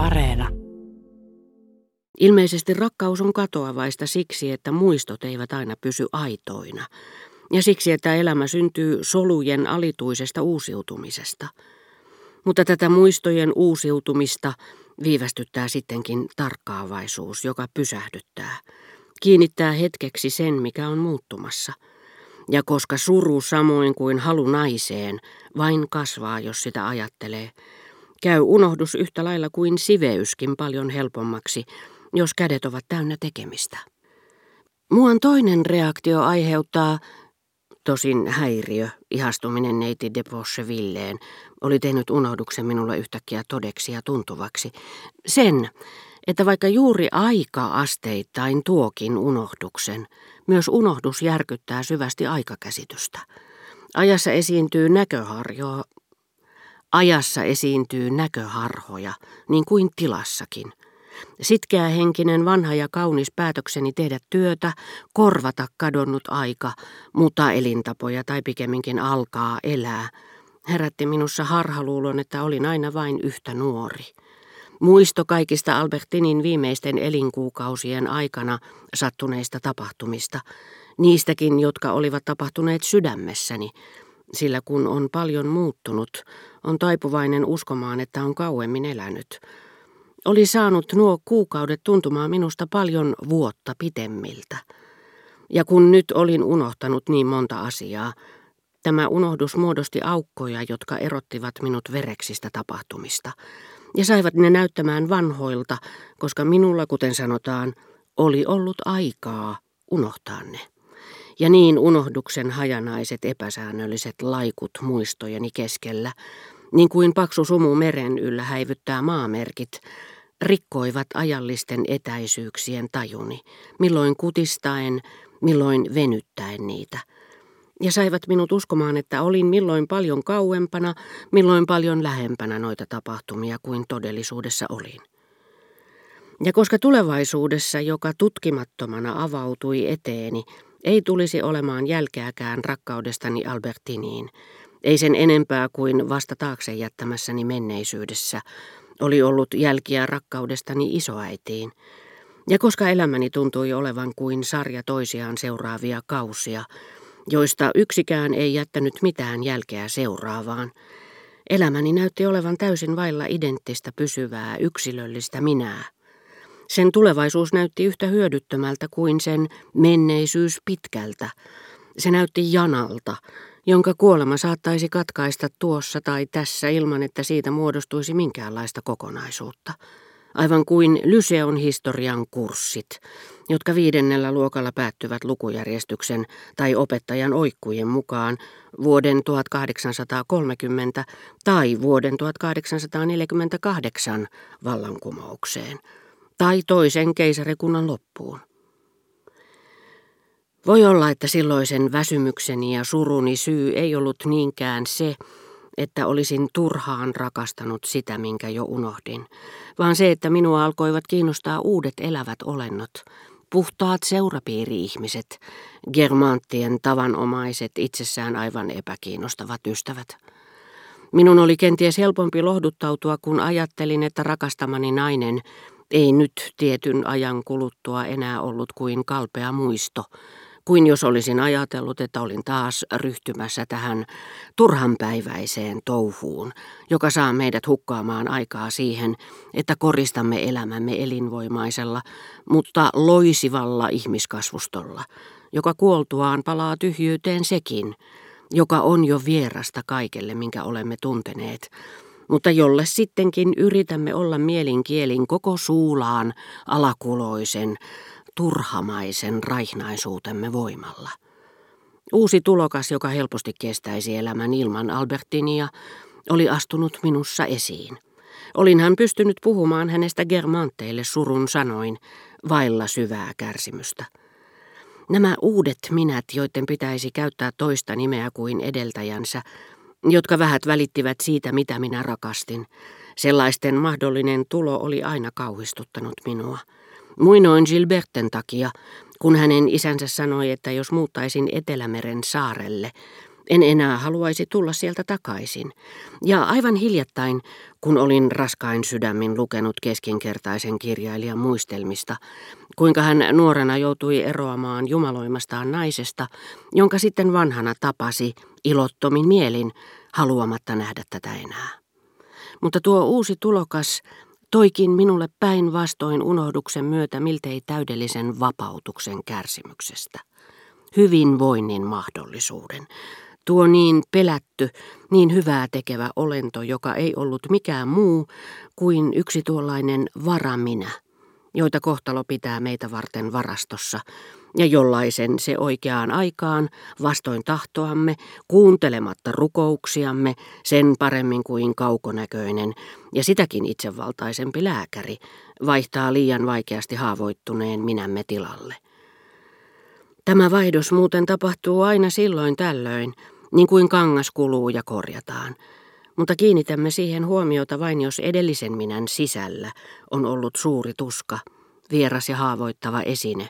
Areena. Ilmeisesti rakkaus on katoavaista siksi, että muistot eivät aina pysy aitoina. Ja siksi, että elämä syntyy solujen alituisesta uusiutumisesta. Mutta tätä muistojen uusiutumista viivästyttää sittenkin tarkkaavaisuus, joka pysähdyttää. Kiinnittää hetkeksi sen, mikä on muuttumassa. Ja koska suru samoin kuin halu naiseen vain kasvaa, jos sitä ajattelee, käy unohdus yhtä lailla kuin siveyskin paljon helpommaksi, jos kädet ovat täynnä tekemistä. Muan toinen reaktio aiheuttaa, tosin häiriö, ihastuminen neiti de Villeen, oli tehnyt unohduksen minulle yhtäkkiä todeksi ja tuntuvaksi. Sen, että vaikka juuri aika asteittain tuokin unohduksen, myös unohdus järkyttää syvästi aikakäsitystä. Ajassa esiintyy näköharjoa, ajassa esiintyy näköharhoja, niin kuin tilassakin. Sitkeä henkinen vanha ja kaunis päätökseni tehdä työtä, korvata kadonnut aika, muuttaa elintapoja tai pikemminkin alkaa elää, herätti minussa harhaluulon, että olin aina vain yhtä nuori. Muisto kaikista Albertinin viimeisten elinkuukausien aikana sattuneista tapahtumista, niistäkin, jotka olivat tapahtuneet sydämessäni, sillä kun on paljon muuttunut, on taipuvainen uskomaan, että on kauemmin elänyt. Oli saanut nuo kuukaudet tuntumaan minusta paljon vuotta pitemmiltä. Ja kun nyt olin unohtanut niin monta asiaa, tämä unohdus muodosti aukkoja, jotka erottivat minut vereksistä tapahtumista. Ja saivat ne näyttämään vanhoilta, koska minulla, kuten sanotaan, oli ollut aikaa unohtaa ne. Ja niin unohduksen hajanaiset epäsäännölliset laikut muistojeni keskellä, niin kuin paksu sumu meren yllä häivyttää maamerkit, rikkoivat ajallisten etäisyyksien tajuni, milloin kutistaen, milloin venyttäen niitä. Ja saivat minut uskomaan, että olin milloin paljon kauempana, milloin paljon lähempänä noita tapahtumia kuin todellisuudessa olin. Ja koska tulevaisuudessa, joka tutkimattomana avautui eteeni, ei tulisi olemaan jälkeäkään rakkaudestani Albertiniin, ei sen enempää kuin vasta taakse jättämässäni menneisyydessä, oli ollut jälkiä rakkaudestani isoäitiin. Ja koska elämäni tuntui olevan kuin sarja toisiaan seuraavia kausia, joista yksikään ei jättänyt mitään jälkeä seuraavaan, elämäni näytti olevan täysin vailla identtistä pysyvää yksilöllistä minää. Sen tulevaisuus näytti yhtä hyödyttömältä kuin sen menneisyys pitkältä. Se näytti janalta, jonka kuolema saattaisi katkaista tuossa tai tässä ilman, että siitä muodostuisi minkäänlaista kokonaisuutta. Aivan kuin Lyseon historian kurssit, jotka viidennellä luokalla päättyvät lukujärjestyksen tai opettajan oikkujen mukaan vuoden 1830 tai vuoden 1848 vallankumoukseen tai toisen keisarikunnan loppuun. Voi olla, että silloisen väsymykseni ja suruni syy ei ollut niinkään se, että olisin turhaan rakastanut sitä, minkä jo unohdin, vaan se, että minua alkoivat kiinnostaa uudet elävät olennot, puhtaat seurapiiri-ihmiset, germanttien tavanomaiset, itsessään aivan epäkiinnostavat ystävät. Minun oli kenties helpompi lohduttautua, kun ajattelin, että rakastamani nainen ei nyt tietyn ajan kuluttua enää ollut kuin kalpea muisto, kuin jos olisin ajatellut, että olin taas ryhtymässä tähän turhanpäiväiseen touhuun, joka saa meidät hukkaamaan aikaa siihen, että koristamme elämämme elinvoimaisella, mutta loisivalla ihmiskasvustolla, joka kuoltuaan palaa tyhjyyteen sekin, joka on jo vierasta kaikelle, minkä olemme tunteneet, mutta jolle sittenkin yritämme olla mielinkielin koko suulaan alakuloisen, turhamaisen raihnaisuutemme voimalla. Uusi tulokas, joka helposti kestäisi elämän ilman Albertinia, oli astunut minussa esiin. Olin hän pystynyt puhumaan hänestä germanteille surun sanoin, vailla syvää kärsimystä. Nämä uudet minät, joiden pitäisi käyttää toista nimeä kuin edeltäjänsä, jotka vähät välittivät siitä, mitä minä rakastin. Sellaisten mahdollinen tulo oli aina kauhistuttanut minua. Muinoin Gilberten takia, kun hänen isänsä sanoi, että jos muuttaisin Etelämeren saarelle, En enää haluaisi tulla sieltä takaisin. Ja aivan hiljattain, kun olin raskain sydämin lukenut keskinkertaisen kirjailijan muistelmista, kuinka hän nuorena joutui eroamaan jumaloimastaan naisesta, jonka sitten vanhana tapasi ilottomin mielin, haluamatta nähdä tätä enää. Mutta tuo uusi tulokas toikin minulle päinvastoin unohduksen myötä miltei täydellisen vapautuksen kärsimyksestä. Hyvinvoinnin mahdollisuuden. Tuo niin pelätty, niin hyvää tekevä olento, joka ei ollut mikään muu kuin yksi tuollainen varaminä, joita kohtalo pitää meitä varten varastossa, ja jollaisen se oikeaan aikaan, vastoin tahtoamme, kuuntelematta rukouksiamme, sen paremmin kuin kaukonäköinen ja sitäkin itsevaltaisempi lääkäri, vaihtaa liian vaikeasti haavoittuneen minämme tilalle. Tämä vaihdos muuten tapahtuu aina silloin tällöin, niin kuin kangas kuluu ja korjataan, mutta kiinnitämme siihen huomiota vain jos edellisen minän sisällä on ollut suuri tuska, vieras ja haavoittava esine,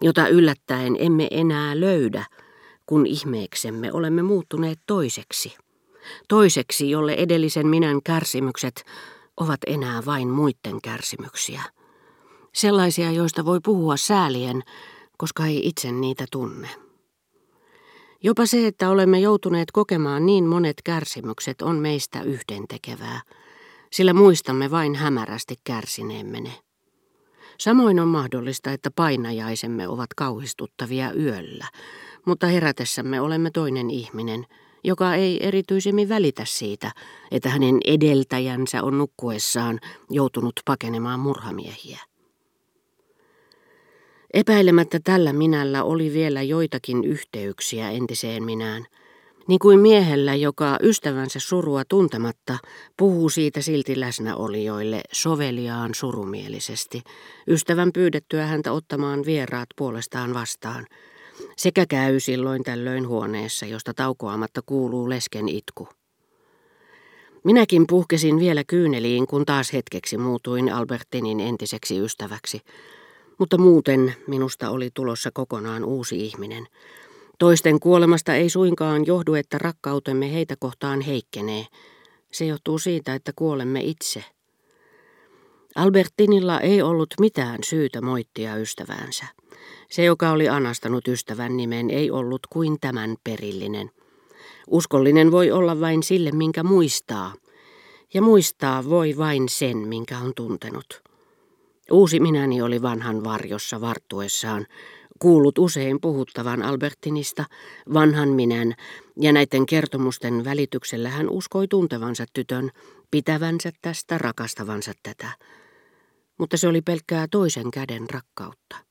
jota yllättäen emme enää löydä, kun ihmeeksemme olemme muuttuneet toiseksi. Toiseksi, jolle edellisen minän kärsimykset ovat enää vain muiden kärsimyksiä. Sellaisia, joista voi puhua säälien, koska ei itse niitä tunne. Jopa se, että olemme joutuneet kokemaan niin monet kärsimykset, on meistä yhdentekevää, sillä muistamme vain hämärästi kärsineemme ne. Samoin on mahdollista, että painajaisemme ovat kauhistuttavia yöllä, mutta herätessämme olemme toinen ihminen, joka ei erityisemmin välitä siitä, että hänen edeltäjänsä on nukkuessaan joutunut pakenemaan murhamiehiä. Epäilemättä tällä minällä oli vielä joitakin yhteyksiä entiseen minään – niin kuin miehellä, joka ystävänsä surua tuntematta puhuu siitä silti läsnäolijoille soveliaan surumielisesti, ystävän pyydettyä häntä ottamaan vieraat puolestaan vastaan, sekä käy silloin tällöin huoneessa, josta taukoamatta kuuluu lesken itku. Minäkin puhkesin vielä kyyneliin, kun taas hetkeksi muutuin Albertinin entiseksi ystäväksi, mutta muuten minusta oli tulossa kokonaan uusi ihminen – Toisten kuolemasta ei suinkaan johdu, että rakkautemme heitä kohtaan heikkenee. Se johtuu siitä, että kuolemme itse. Albertinilla ei ollut mitään syytä moittia ystäväänsä. Se, joka oli anastanut ystävän nimen, ei ollut kuin tämän perillinen. Uskollinen voi olla vain sille, minkä muistaa. Ja muistaa voi vain sen, minkä on tuntenut. Uusi minäni oli vanhan varjossa varttuessaan, kuullut usein puhuttavan Albertinista, vanhan minän, ja näiden kertomusten välityksellä hän uskoi tuntevansa tytön, pitävänsä tästä, rakastavansa tätä. Mutta se oli pelkkää toisen käden rakkautta.